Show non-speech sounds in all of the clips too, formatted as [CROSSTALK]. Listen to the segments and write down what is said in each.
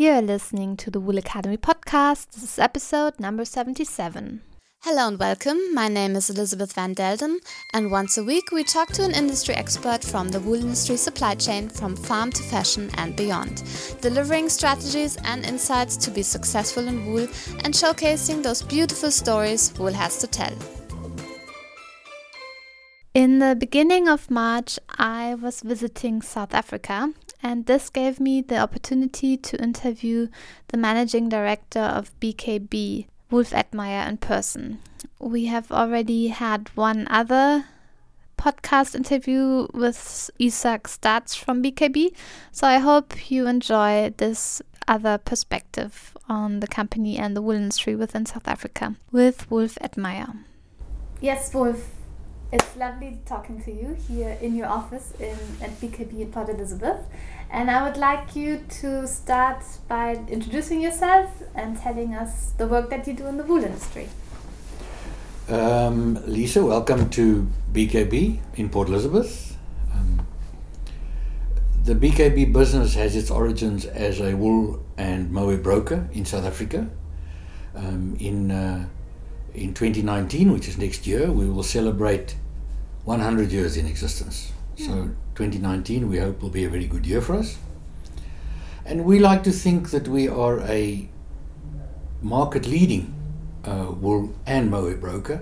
You're listening to the Wool Academy podcast. This is episode number 77. Hello and welcome. My name is Elizabeth Van Delden, and once a week we talk to an industry expert from the wool industry supply chain from farm to fashion and beyond, delivering strategies and insights to be successful in wool and showcasing those beautiful stories wool has to tell. In the beginning of March, I was visiting South Africa, and this gave me the opportunity to interview the managing director of BKB, Wolf Edmeyer, in person. We have already had one other podcast interview with Isaac Stats from BKB, so I hope you enjoy this other perspective on the company and the wool industry within South Africa with Wolf Edmeyer. Yes, Wolf, it's lovely talking to you here in your office in at BKB in Port Elizabeth. And I would like you to start by introducing yourself and telling us the work that you do in the wool industry. Um, Lisa, welcome to BKB in Port Elizabeth. Um, the BKB business has its origins as a wool and mohair broker in South Africa. Um, in uh, in 2019, which is next year, we will celebrate 100 years in existence. Yeah. So 2019, we hope will be a very good year for us. And we like to think that we are a market leading uh, wool and mohair broker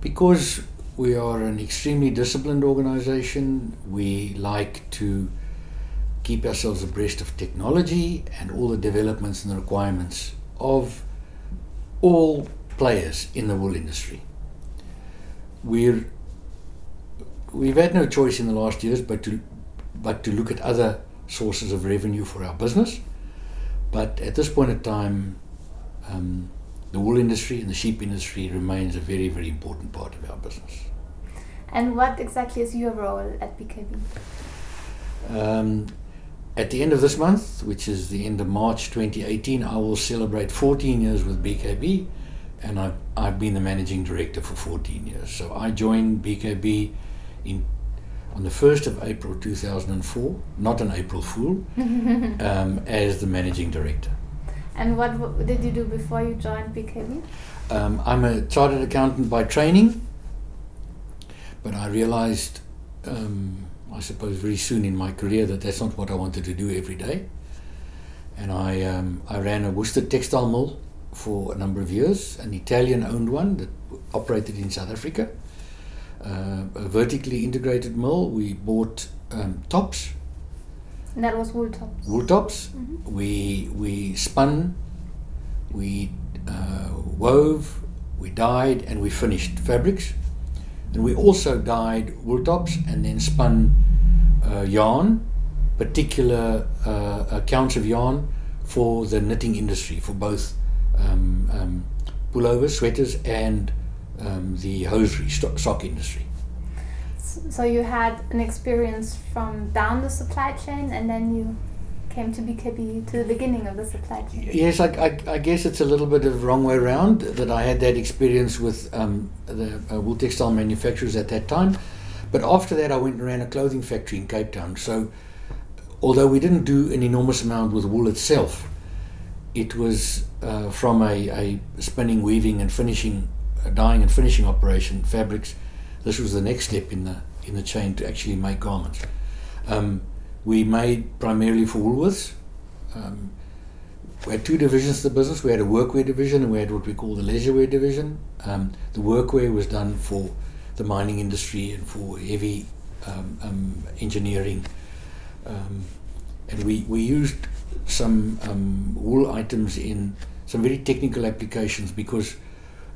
because we are an extremely disciplined organization. We like to keep ourselves abreast of technology and all the developments and the requirements of all players in the wool industry. We're we've had no choice in the last years but to but to look at other sources of revenue for our business. But at this point in time, um, the wool industry and the sheep industry remains a very very important part of our business. And what exactly is your role at BKB? Um, at the end of this month, which is the end of March 2018, I will celebrate 14 years with BKB and I've, I've been the managing director for 14 years. So I joined BKB in on the 1st of April 2004, not an April Fool, [LAUGHS] um, as the managing director. And what w- did you do before you joined BKB? Um, I'm a chartered accountant by training, but I realized, um, I suppose, very soon in my career that that's not what I wanted to do every day. And I, um, I ran a worsted textile mill for a number of years, an Italian owned one that operated in South Africa. Uh, a vertically integrated mill. We bought um, tops. And that was wool tops. Wool tops. Mm-hmm. We we spun, we uh, wove, we dyed, and we finished fabrics. And we also dyed wool tops and then spun uh, yarn, particular uh, accounts of yarn for the knitting industry, for both um, um, pullovers, sweaters, and um, the hosiery sock industry. So you had an experience from down the supply chain, and then you came to BKB to the beginning of the supply chain. Yes, I, I, I guess it's a little bit of wrong way around that I had that experience with um, the uh, wool textile manufacturers at that time, but after that I went and ran a clothing factory in Cape Town. So although we didn't do an enormous amount with wool itself, it was uh, from a, a spinning, weaving, and finishing, dyeing and finishing operation, fabrics. This was the next step in the in the chain to actually make garments. Um, we made primarily for Woolworths. Um, we had two divisions to the business. We had a workwear division and we had what we call the leisurewear division. Um, the workwear was done for the mining industry and for heavy um, um, engineering. Um, and we, we used some wool items in some very technical applications because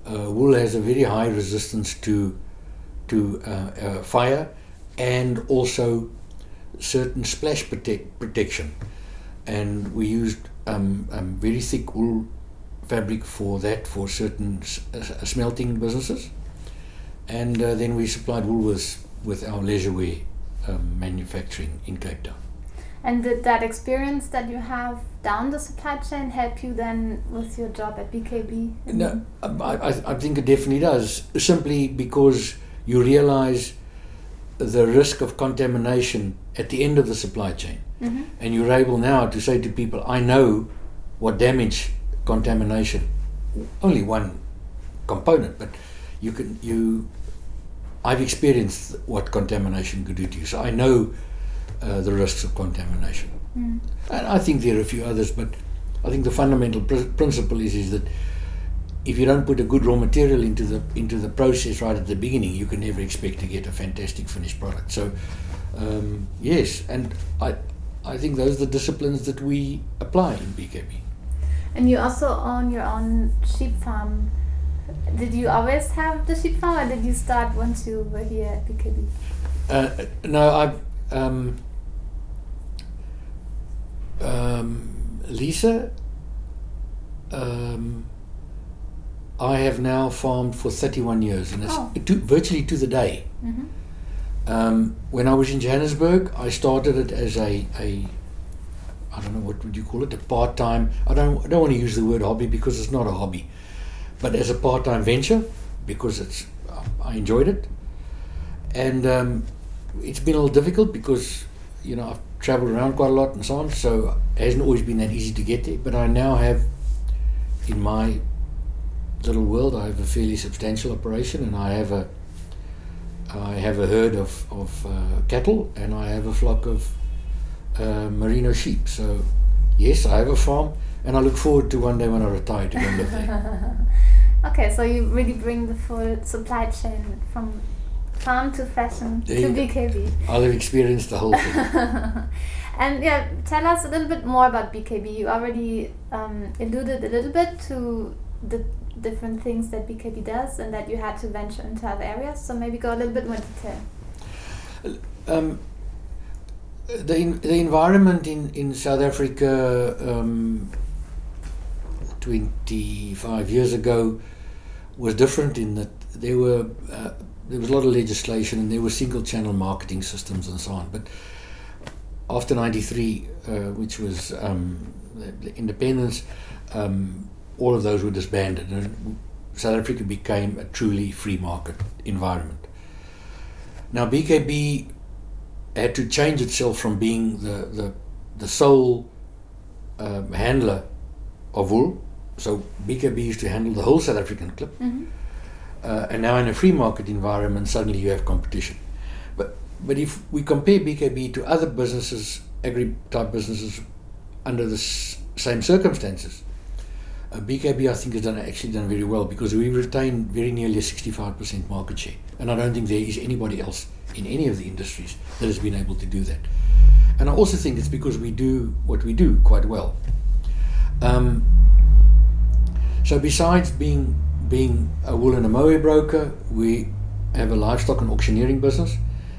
uh, wool has a very high resistance to to uh, uh, fire and also certain splash protect, protection. And we used um, um, very thick wool fabric for that for certain s- uh, smelting businesses. And uh, then we supplied Woolworths with our leisurewear um, manufacturing in Cape Town. And did that experience that you have down the supply chain help you then with your job at BKB? No, I, I think it definitely does. Simply because you realize the risk of contamination at the end of the supply chain. Mm-hmm. And you're able now to say to people, I know what damage contamination, only one component, but you can, you, I've experienced what contamination could do to you. So I know uh, the risks of contamination. Mm. And I think there are a few others, but I think the fundamental pr- principle is, is that if you don't put a good raw material into the into the process right at the beginning, you can never expect to get a fantastic finished product. So, um, yes, and I I think those are the disciplines that we apply in BKB. And you also own your own sheep farm. Did you always have the sheep farm, or did you start once you were here at BKB? Uh, no, I um, um, Lisa. Um, I have now farmed for 31 years, and it's Oh. to, virtually to the day. Mm-hmm. Um, when I was in Johannesburg, I started it as a, a I don't know what would you call it, a part time. I don't I don't want to use the word hobby because it's not a hobby, but as a part time venture because it's I enjoyed it, and um, it's been a little difficult because you know I've travelled around quite a lot and so on, so it hasn't always been that easy to get there. But I now have in my little world, I have a fairly substantial operation, and I have a I have a herd of of uh, cattle, and I have a flock of uh, merino sheep. So, yes, I have a farm, and I look forward to one day when I retire to go live there. [LAUGHS] Okay, so you really bring the full supply chain from farm to fashion There to go. BKB. I'll have experienced the whole thing. [LAUGHS] and yeah, tell us a little bit more about BKB. You already um, alluded a little bit to the different things that BKB does and that you had to venture into other areas. So maybe go a little bit more detail. Um, the in, the environment in in South Africa um, 25 years ago was different in that there were uh, there was a lot of legislation and there were single channel marketing systems and so on. But after 93, uh, which was um, the, independence, um, all of those were disbanded and South Africa became a truly free market environment. Now BKB had to change itself from being the, the, the sole um, handler of wool. So BKB used to handle the whole South African clip. Mm-hmm. Uh, and now in a free market environment, suddenly you have competition. But but if we compare BKB to other businesses, agri type businesses, under the s- same circumstances, uh, BKB I think has done actually done very well because we retain very nearly a 65% market share, and I don't think there is anybody else in any of the industries that has been able to do that. And I also think it's because we do what we do quite well. Um, so besides being being a wool and a mohair broker, we have a livestock and auctioneering business.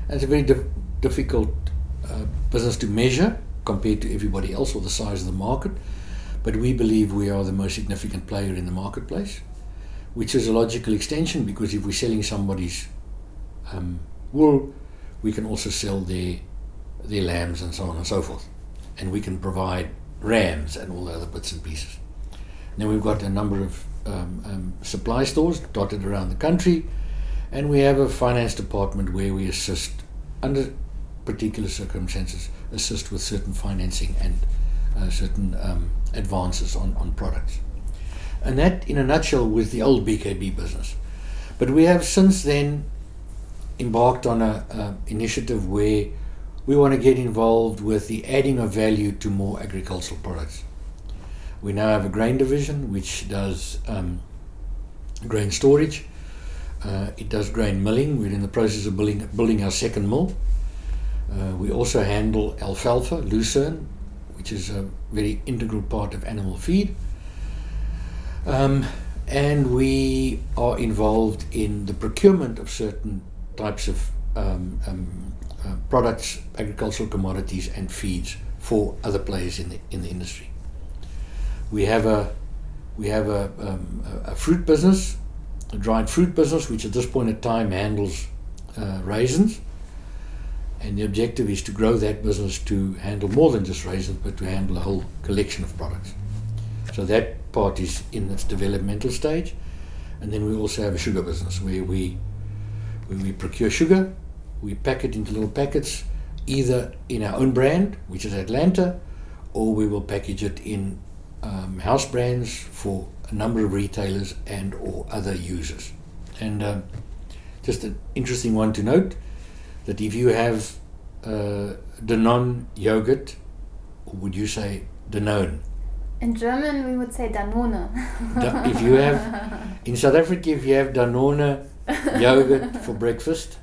And it's a very dif- difficult uh, business to measure compared to everybody else or the size of the market. But we believe we are the most significant player in the marketplace, which is a logical extension because if we're selling somebody's um, wool, we can also sell their their lambs and so on and so forth, and we can provide rams and all the other bits and pieces. Then we've got a number of um, um, supply stores dotted around the country, and we have a finance department where we assist, under particular circumstances, assist with certain financing and uh, certain um, advances on, on products. And that, in a nutshell, was the old BKB business. But we have since then embarked on a, a initiative where we want to get involved with the adding of value to more agricultural products. We now have a grain division which does um, grain storage. Uh, it does grain milling. We're in the process of building, building our second mill. Uh, we also handle alfalfa, lucerne, which is a very integral part of animal feed. Um, and we are involved in the procurement of certain types of um, um, uh, products, agricultural commodities, and feeds for other players in the in the industry. We have a we have a, um, a, fruit business, a dried fruit business, which at this point in time handles uh, raisins. And the objective is to grow that business to handle more than just raisins, but to handle a whole collection of products. So that part is in its developmental stage. And then we also have a sugar business where we where we procure sugar, we pack it into little packets, either in our own brand, which is Atlanta, or we will package it in um, house brands for a number of retailers and or other users. And um, just an interesting one to note that if you have uh, Danone yogurt, or would you say Danone? In German, we would say Danone. Da- if you have in South Africa, if you have Danone yogurt [LAUGHS] for breakfast,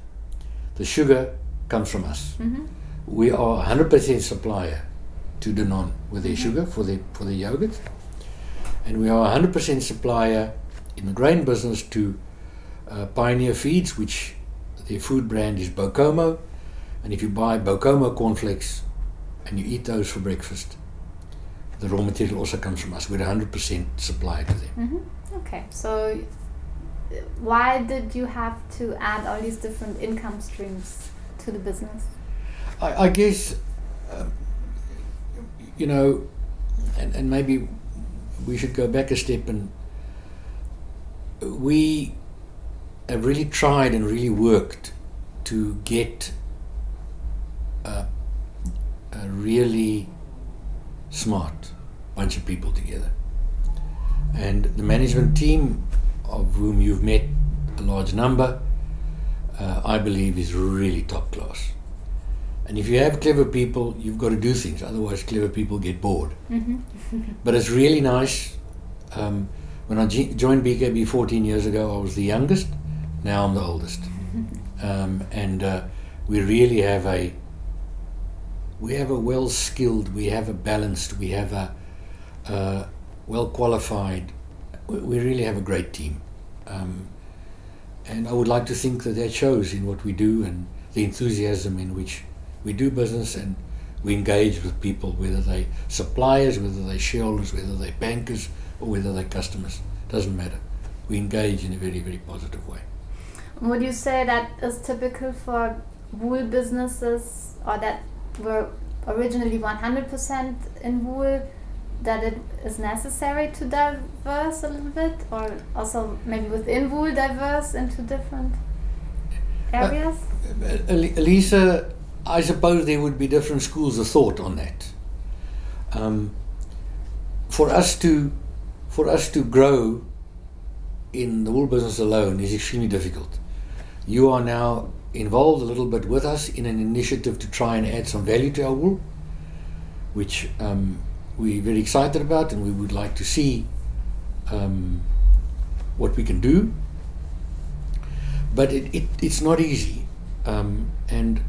the sugar comes from us. Mhm. We are 100% supplier to Danone with their Mhm. sugar for their for their yogurt, and we are 100% supplier in the grain business to uh, Pioneer Feeds, which their food brand is Bokomo, and if you buy Bokomo cornflakes and you eat those for breakfast, the raw material also comes from us. We're 100% supplier to them. Mhm. Okay, so why did you have to add all these different income streams to the business? I, I guess, um, you know, and, and maybe we should go back a step and we have really tried and really worked to get a, a really smart bunch of people together. And the management team, of whom you've met a large number, uh, I believe is really top class. And if you have clever people, you've got to do things. Otherwise, clever people get bored. Mm-hmm. [LAUGHS] But it's really nice. Um, when I joined BKB 14 years ago, I was the youngest. Now I'm the oldest. [LAUGHS] Um, and uh, we really have a we have a well skilled, we have a balanced, we have a uh, well qualified. We, we really have a great team. Um, and I would like to think that that shows in what we do and the enthusiasm in which we do business and we engage with people, whether they suppliers, whether they shareholders, whether they bankers, or whether they customers. Doesn't matter. We engage in a very, very positive way. Would you say that is typical for wool businesses or that were originally 100% in wool, that it is necessary to diverse a little bit or also maybe within wool diverse into different areas? Uh, Elisa, I suppose there would be different schools of thought on that. Um, for us to, for us to grow in the wool business alone is extremely difficult. You are now involved a little bit with us in an initiative to try and add some value to our wool, which um, we're very excited about, and we would like to see um, what we can do. But it, it, it's not easy, um, and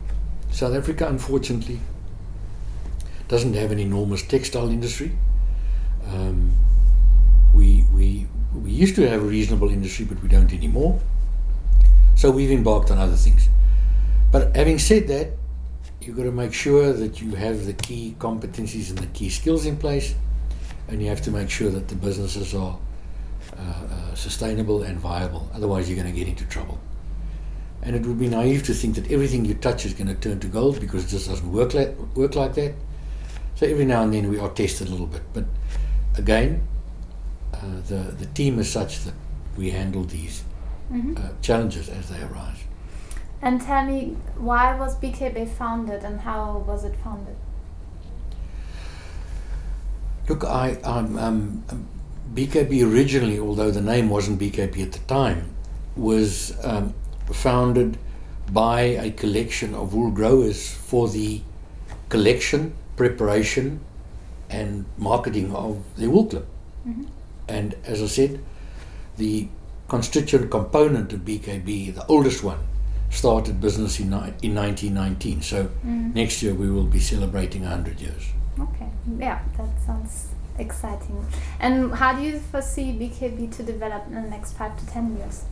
South Africa, unfortunately, doesn't have an enormous textile industry. Um, we, we, we used to have a reasonable industry, but we don't anymore. So we've embarked on other things. But having said that, you've got to make sure that you have the key competencies and the key skills in place, and you have to make sure that the businesses are uh, uh, sustainable and viable. Otherwise, you're going to get into trouble. And it would be naive to think that everything you touch is going to turn to gold because it just doesn't work like, work like that. So every now and then we are tested a little bit. But again, uh, the, the team is such that we handle these Mhm. uh, challenges as they arise. And tell me, why was BKB founded and how was it founded? Look, I, um, um, BKB originally, although the name wasn't BKB at the time, was um, founded by a collection of wool growers for the collection, preparation, and marketing of the wool clip. Mhm. And as I said, the constituent component of BKB, the oldest one, started business in, ni- in 1919. So Mhm. next year we will be celebrating 100 years. Okay, yeah, that sounds exciting. And how do you foresee BKB to develop in the next five to ten years?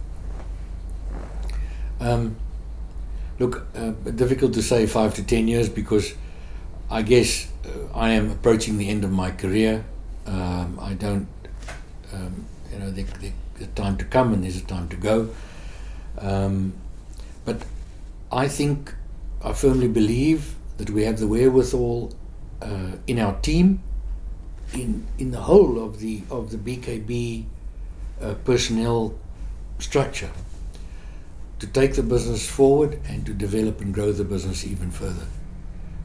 Um, look, uh, difficult to say five to ten years because I guess uh, I am approaching the end of my career. Um, I don't, um, you know, there, there, there's a time to come and there's a time to go. Um, but I think, I firmly believe that we have the wherewithal uh, in our team, in in the whole of the of the BKB uh, personnel structure to take the business forward and to develop and grow the business even further.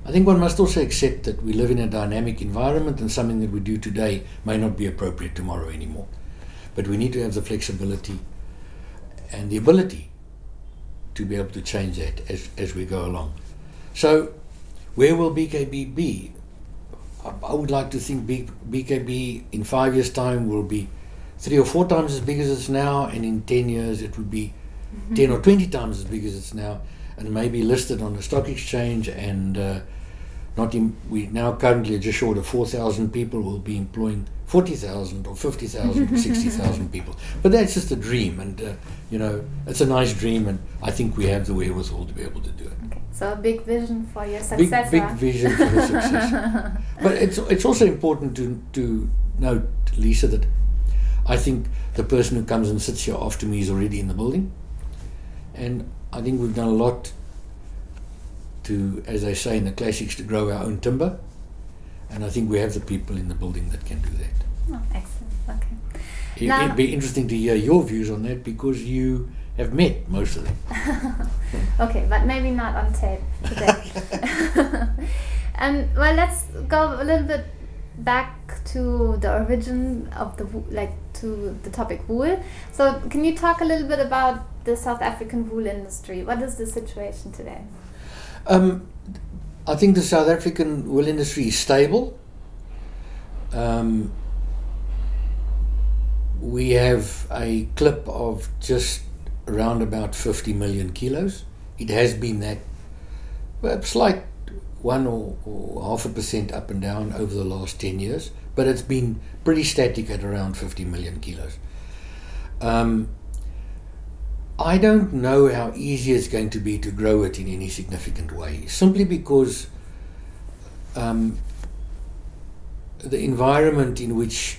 I think one must also accept that we live in a dynamic environment and something that we do today may not be appropriate tomorrow anymore. But we need to have the flexibility and the ability to be able to change that as, as we go along. So, where will BKB be? I would like to think BKB in five years' time will be three or four times as big as it's now, and in 10 years it would be mm-hmm. 10 or 20 times as big as it's now, and maybe listed on the stock exchange. And uh, not in, we now currently just short of 4,000 people will be employing 40,000 or 50,000 or [LAUGHS] 60,000 people. But that's just a dream, and uh, you know, it's a nice dream, and I think we have the wherewithal to be able to do it. Okay. So a big vision for your successor. Big, big vision for the successor. [LAUGHS] but it's it's also important to to note, Lisa, that I think the person who comes and sits here after me is already in the building, and I think we've done a lot to, as they say in the classics, to grow our own timber, and I think we have the people in the building that can do that. Oh, excellent. Okay. It, now, it'd be interesting to hear your views on that because you have met most of them. [LAUGHS] okay, but maybe not on tape today. and [LAUGHS] um, well, let's go a little bit back to the origin of the like to the topic wool. So, can you talk a little bit about the South African wool industry? What is the situation today? Um, I think the South African wool industry is stable. Um, we have a clip of just around about 50 million kilos. It has been that, perhaps like one or, or, half a percent up and down over the last 10 years, but it's been pretty static at around 50 million kilos. Um, I don't know how easy it's going to be to grow it in any significant way, simply because um, the environment in which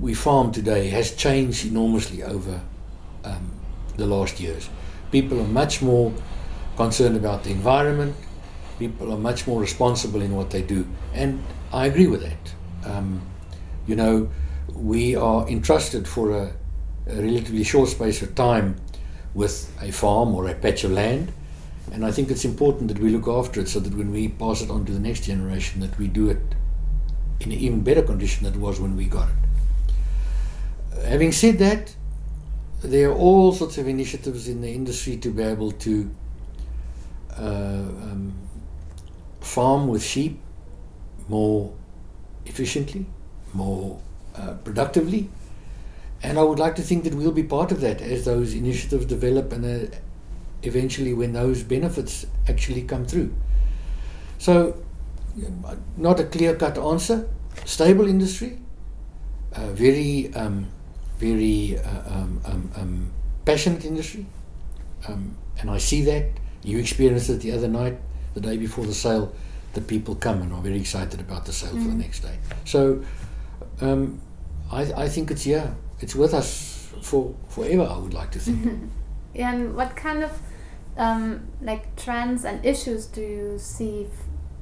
we farm today has changed enormously over um, the last years. People are much more concerned about the environment. People are much more responsible in what they do, and I agree with that. Um, you know, we are entrusted for a, a, relatively short space of time with a farm or a patch of land, and I think it's important that we look after it so that when we pass it on to the next generation, that we do it in an even better condition than it was when we got it. Having said that, there are all sorts of initiatives in the industry to be able to uh, um, farm with sheep more efficiently, more uh, productively. And I would like to think that we'll be part of that as those initiatives develop and uh, eventually when those benefits actually come through. So, not a clear cut answer. Stable industry, uh, very um, very uh, um, um, um, passionate industry, um, and I see that. You experienced it the other night, the day before the sale. The people come and are very excited about the sale mm. for the mm. next day. So, um, I, I think it's yeah, it's with us for forever. I would like to think. [LAUGHS] and what kind of um, like trends and issues do you see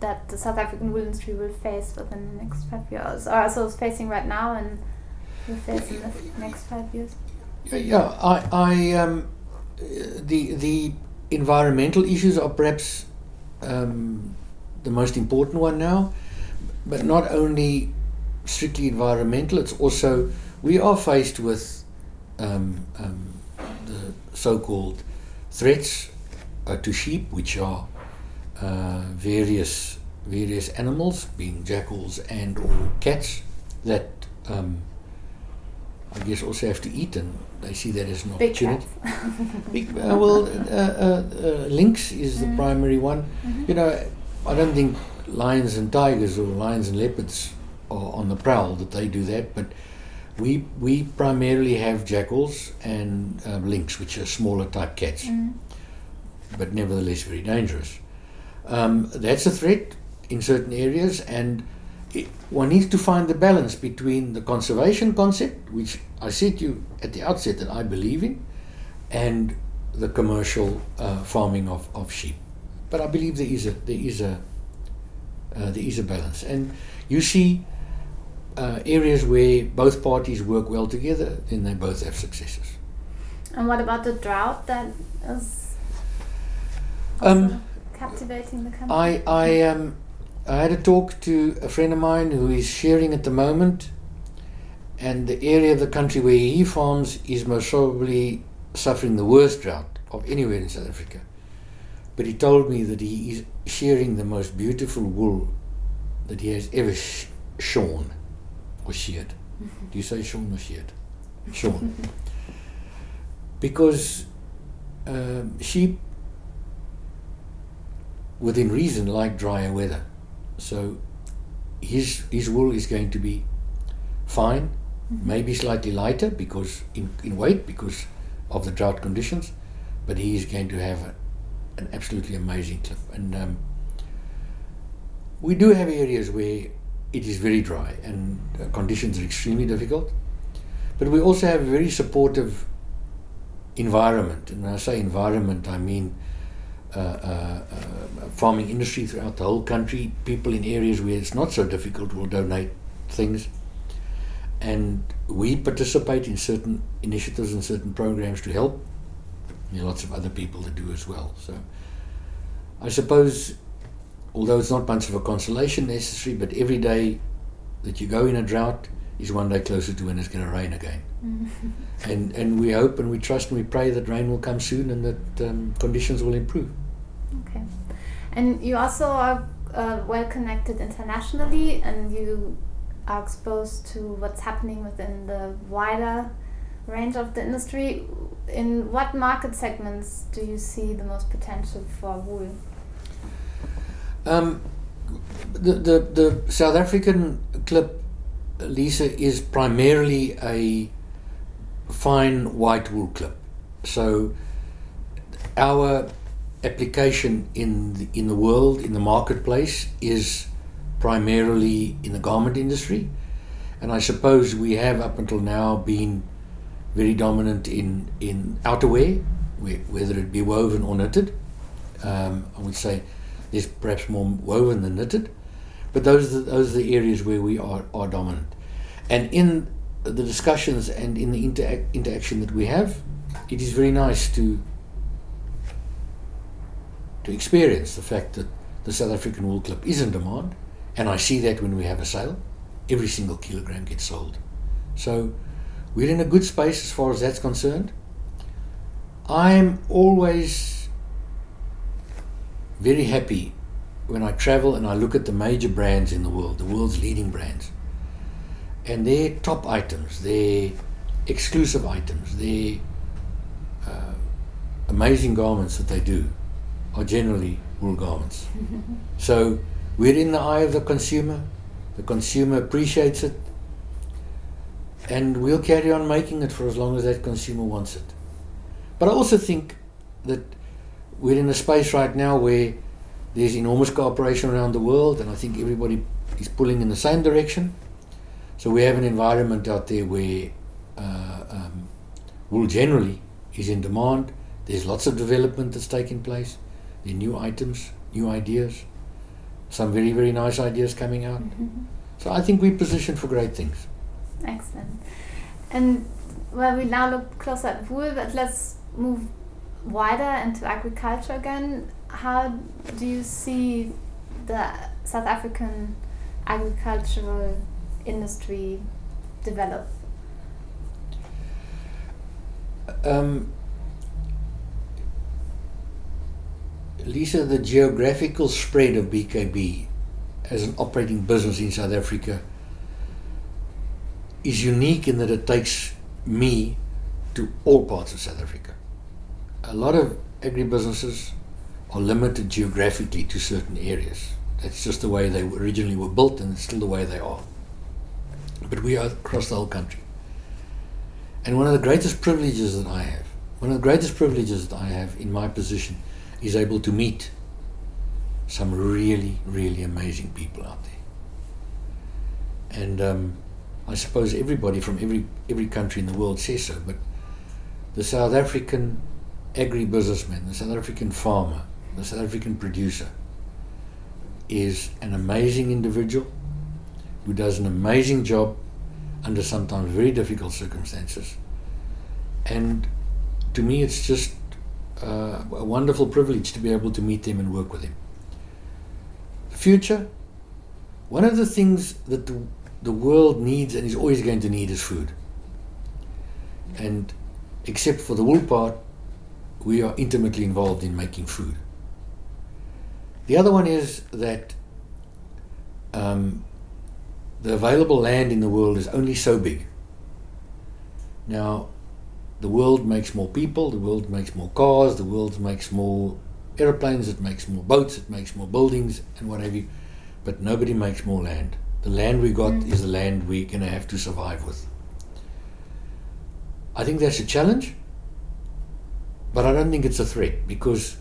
that the South African wool industry will face within the next five years, or also is facing right now and will face in the next five years? Yeah, I, I um, the the environmental issues are perhaps um, the most important one now, but not only strictly environmental. It's also we are faced with um, um the so-called threats uh, to sheep, which are uh, various various animals, being jackals and or cats, that um, I guess also have to eat, and they see that as an Big opportunity. [LAUGHS] Big, uh, well, uh, uh, uh, lynx is the mm. primary one. Mm-hmm. You know, I don't think lions and tigers or lions and leopards are on the prowl that they do that, but we we primarily have jackals and um, lynx, which are smaller type cats, mm. but nevertheless very dangerous. Um, that's a threat in certain areas, and one needs to find the balance between the conservation concept, which I said to you at the outset that I believe in, and the commercial uh, farming of, of sheep. But I believe there is a there is a uh, there is a balance, and you see uh, areas where both parties work well together, then they both have successes. And what about the drought that is um, captivating the country? I I um I had a talk to a friend of mine who is shearing at the moment, and the area of the country where he farms is most probably suffering the worst drought of anywhere in South Africa. But he told me that he is shearing the most beautiful wool that he has ever sh- shorn or sheared. [LAUGHS] Do you say shorn or sheared? Shorn. because um, sheep, within reason, like drier weather. So his, his wool is going to be fine, mm-hmm. maybe slightly lighter because in, in weight because of the drought conditions, but he is going to have a, an absolutely amazing clip. And um, we do have areas where it is very dry and uh, conditions are extremely difficult, but we also have a very supportive environment. And when I say environment, I mean Uh, uh, uh, farming industry throughout the whole country. People in areas where it's not so difficult will donate things. And we participate in certain initiatives and certain programs to help there are lots of other people that do as well. So I suppose, although it's not much of a consolation necessary, but every day that you go in a drought is one day closer to when it's going to rain again. [LAUGHS] and and we hope and we trust and we pray that rain will come soon and that um, conditions will improve. Okay, and you also are uh, well connected internationally, and you are exposed to what's happening within the wider range of the industry. In what market segments do you see the most potential for wool? Um, the, the, the South African clip, Lisa, is primarily a fine white wool clip. So our application in the, in the world, in the marketplace, is primarily in the garment industry. And I suppose we have up until now been very dominant in, in outerwear, whether it be woven or knitted. Um, I would say there's perhaps more woven than knitted, but those are the, those are the areas where we are, are dominant. And in the discussions and in the interac- interaction that we have, it is very nice to to experience the fact that the South African wool clip is in demand, and I see that when we have a sale, every single kilogram gets sold. So we're in a good space as far as that's concerned. I'm always very happy when I travel and I look at the major brands in the world, the world's leading brands, and their top items, their exclusive items, their uh, amazing garments that they do are generally wool garments. so we're in the eye of the consumer. The consumer appreciates it and we'll carry on making it for as long as that consumer wants it. But I also think that we're in a space right now where there's enormous cooperation around the world, and I think everybody is pulling in the same direction. So we have an environment out there where uh, um, wool generally is in demand. There's lots of development that's taking place. Are new items, new ideas, some very, very nice ideas coming out. Mm-hmm. So I think we're positioned for great things. Excellent. And well, we now look closer at wool, but let's move wider into agriculture again. How do you see the South African agricultural industry develop? Um, Lisa, the geographical spread of BKB as an operating business in South Africa is unique in that it takes me to all parts of South Africa. A lot of agribusinesses are limited geographically to certain areas. That's just the way they originally were built, and it's still the way they are. But we are across the whole country. And one of the greatest privileges that I have, one of the greatest privileges that I have in my position, is able to meet some really, really amazing people out there. And um, I suppose everybody from every every country in the world says so, but the South African agribusinessman, the South African farmer, the South African producer is an amazing individual who does an amazing job under sometimes very difficult circumstances. And to me, it's just uh, a wonderful privilege to be able to meet them and work with them. The future, one of the things that the, the world needs and is always going to need is food. And except for the wool part, we are intimately involved in making food. The other one is that um, the available land in the world is only so big. Now, the world makes more people, the world makes more cars, the world makes more aeroplanes, it makes more boats, it makes more buildings, and what have you, but nobody makes more land. The land we got mm. is the land we're going to have to survive with. I think that's a challenge, but I don't think it's a threat because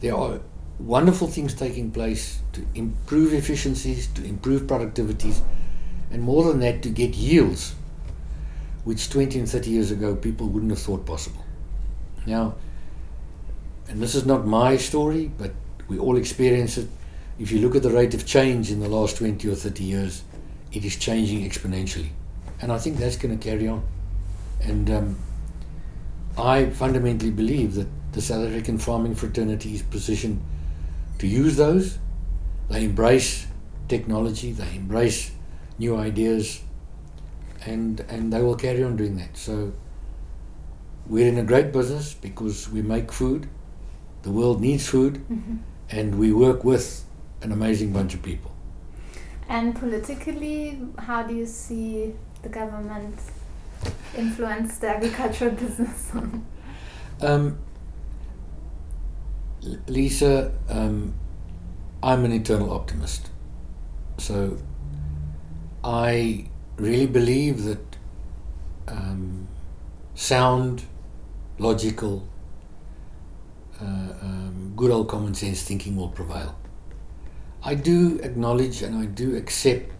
there are wonderful things taking place to improve efficiencies, to improve productivities, and more than that, to get yields, which 20 and 30 years ago people wouldn't have thought possible. Now, and this is not my story, but we all experience it. If you look at the rate of change in the last 20 or 30 years, it is changing exponentially. And I think that's going to carry on. And um, I fundamentally believe that the South African farming fraternity is positioned to use those. They embrace technology, they embrace new ideas, and, and they will carry on doing that. So we're in a great business because we make food, the world needs food, mm-hmm. and we work with an amazing bunch of people. And politically, how do you see the government influence the agricultural [LAUGHS] business? um, Lisa, um, I'm an eternal optimist. So I really believe that um, sound, logical, uh, um, good old common sense thinking will prevail. I do acknowledge and I do accept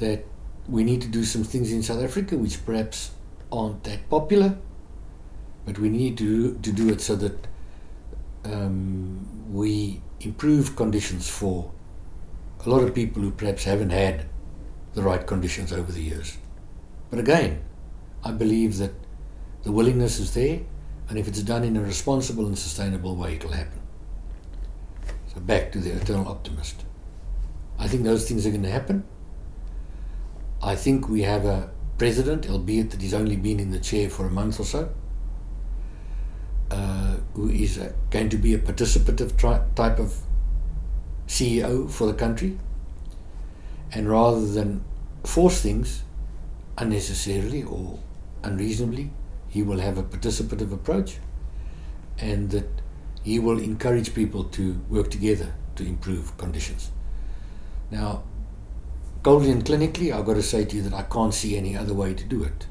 that we need to do some things in South Africa which perhaps aren't that popular, but we need to, to do it so that um, we improve conditions for a lot of people who perhaps haven't had the right conditions over the years. But again, I believe that the willingness is there, and if it's done in a responsible and sustainable way, it'll happen. So back to the eternal optimist. I think those things are going to happen. I think we have a president, albeit that he's only been in the chair for a month or so, uh, who is uh, going to be a participative tri- type of CEO for the country. And rather than force things unnecessarily or unreasonably, he will have a participative approach and that he will encourage people to work together to improve conditions. Now, coldly and clinically, I've got to say to you that I can't see any other way to do it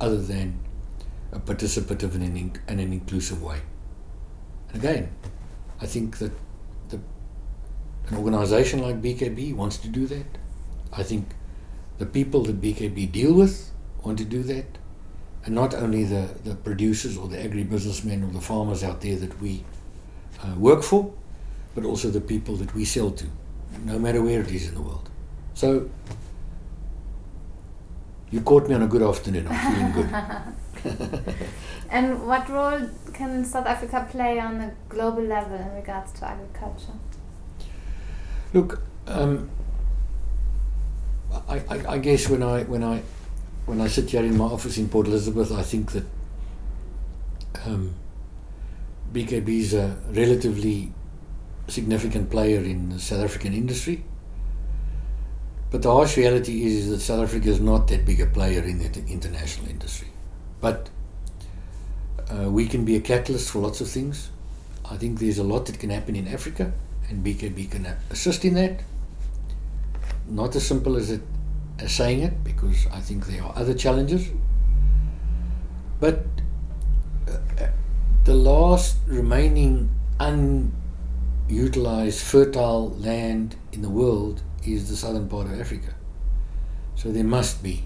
other than a participative and an, and an inclusive way. And again, I think that the, an organization like BKB wants to do that. I think the people that BKB deal with want to do that. And not only the, the producers or the agribusinessmen or the farmers out there that we uh, work for, but also the people that we sell to, no matter where it is in the world. So, you caught me on a good afternoon. I'm feeling good. [LAUGHS] and what role can South Africa play on a global level in regards to agriculture? Look, um, I, I, I, guess when I when I when I sit here in my office in Port Elizabeth, I think that um, BKB is a relatively significant player in the South African industry. But the harsh reality is that South Africa is not that big a player in the international industry. But uh, we can be a catalyst for lots of things. I think there's a lot that can happen in Africa, and BKB can assist in that. Not as simple as it as saying it, because I think there are other challenges. But uh, the last remaining unutilized fertile land in the world is the southern part of Africa. So there must be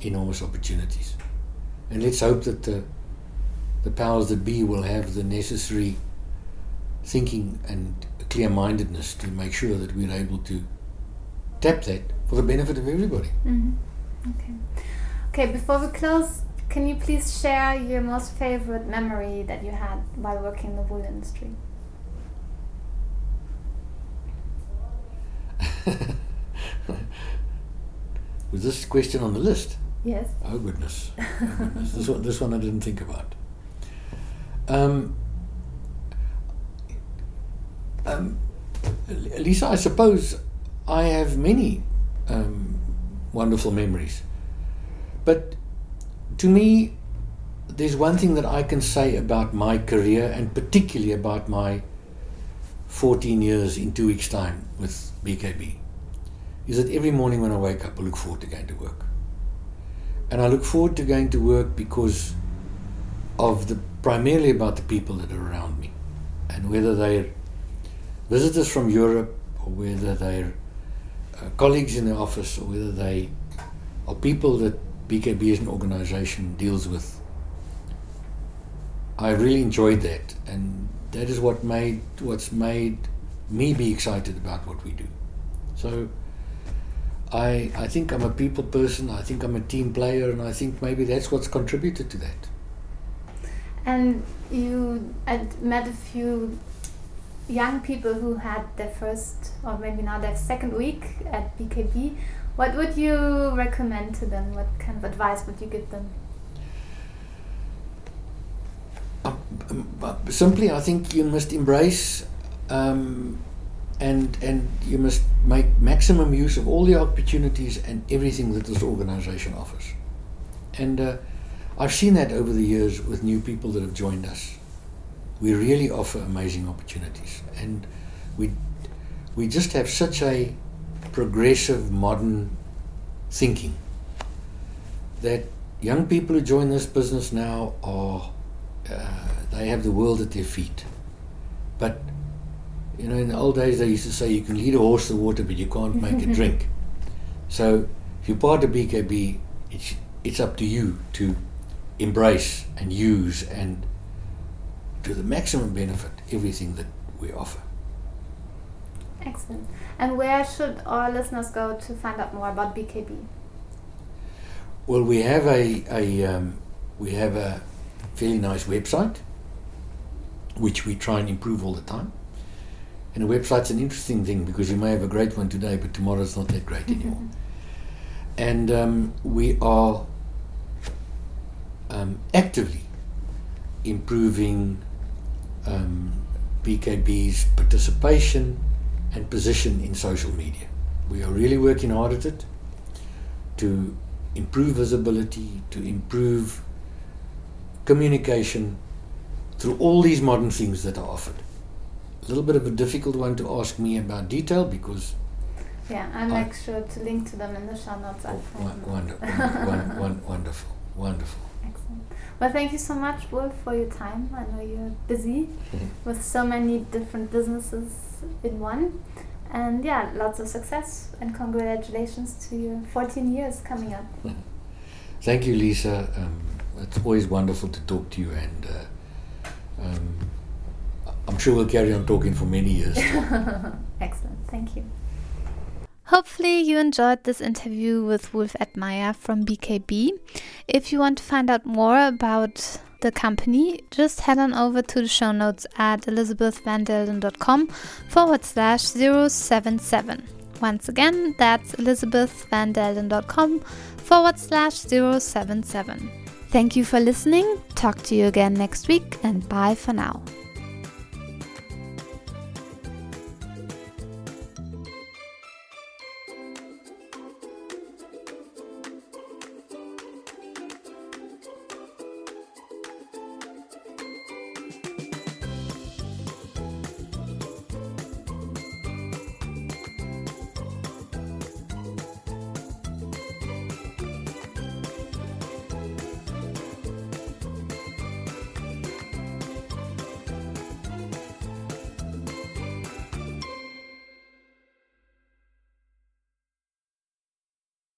enormous opportunities. And let's hope that the, the powers that be will have the necessary thinking and clear mindedness to make sure that we're able to tap that for the benefit of everybody. Mm-hmm. Okay. Okay, before we close, can you please share your most favorite memory that you had while working in the wool industry? [LAUGHS] Was this question on the list? Yes. Oh goodness. Oh, goodness. [LAUGHS] this, one, this one I didn't think about. Um, um, Lisa, I suppose I have many um, wonderful memories. But to me, there's one thing that I can say about my career and particularly about my 14 years in two weeks' time with BKB is that every morning when I wake up, I look forward to going to work. And I look forward to going to work because of the primarily about the people that are around me and whether they're visitors from Europe or whether they're Uh, colleagues in the office or whether they are people that BKB as an organization deals with. I really enjoyed that and that is what made what's made me be excited about what we do. So I I think I'm a people person, I think I'm a team player and I think maybe that's what's contributed to that. And you had met a few young people who had their first or maybe now their second week at BKB. What would you recommend to them? What kind of advice would you give them? Uh, um, simply, I think you must embrace um, and and you must make maximum use of all the opportunities and everything that this organization offers. And uh, I've seen that over the years with new people that have joined us. We really offer amazing opportunities, and we we just have such a progressive, modern thinking that young people who join this business now are uh, they have the world at their feet. But you know, in the old days they used to say you can lead a horse to water, but you can't make it [LAUGHS] drink. So if you're part of BKB, it's it's up to you to embrace and use and to the maximum benefit everything that we offer. Excellent. And where should our listeners go to find out more about BKB? Well, we have a, a um, we have a fairly nice website, which we try and improve all the time. And a website's an interesting thing because you may have a great one today, but tomorrow's not that great anymore. [LAUGHS] and um, we are um, actively improving um, BKB's participation and position in social media. We are really working hard at it to improve visibility, to improve communication through all these modern things that are offered. A little bit of a difficult one to ask me about detail because. Yeah, I'll make sure to link to them in the show notes. Oh, wonderful, [LAUGHS] wonderful, wonderful. Excellent. Well, thank you so much, Wolf, for your time. I know you're busy mm-hmm. with so many different businesses in one. And yeah, lots of success and congratulations to your 14 years coming up. Thank you, Lisa. Um, it's always wonderful to talk to you, and uh, um, I'm sure we'll carry on talking for many years. [LAUGHS] Hopefully, you enjoyed this interview with Wolf Edmeyer from BKB. If you want to find out more about the company, just head on over to the show notes at elizabethvandelden.com forward slash 077. Once again, that's elizabethvandelden.com forward slash 077. Thank you for listening. Talk to you again next week and bye for now.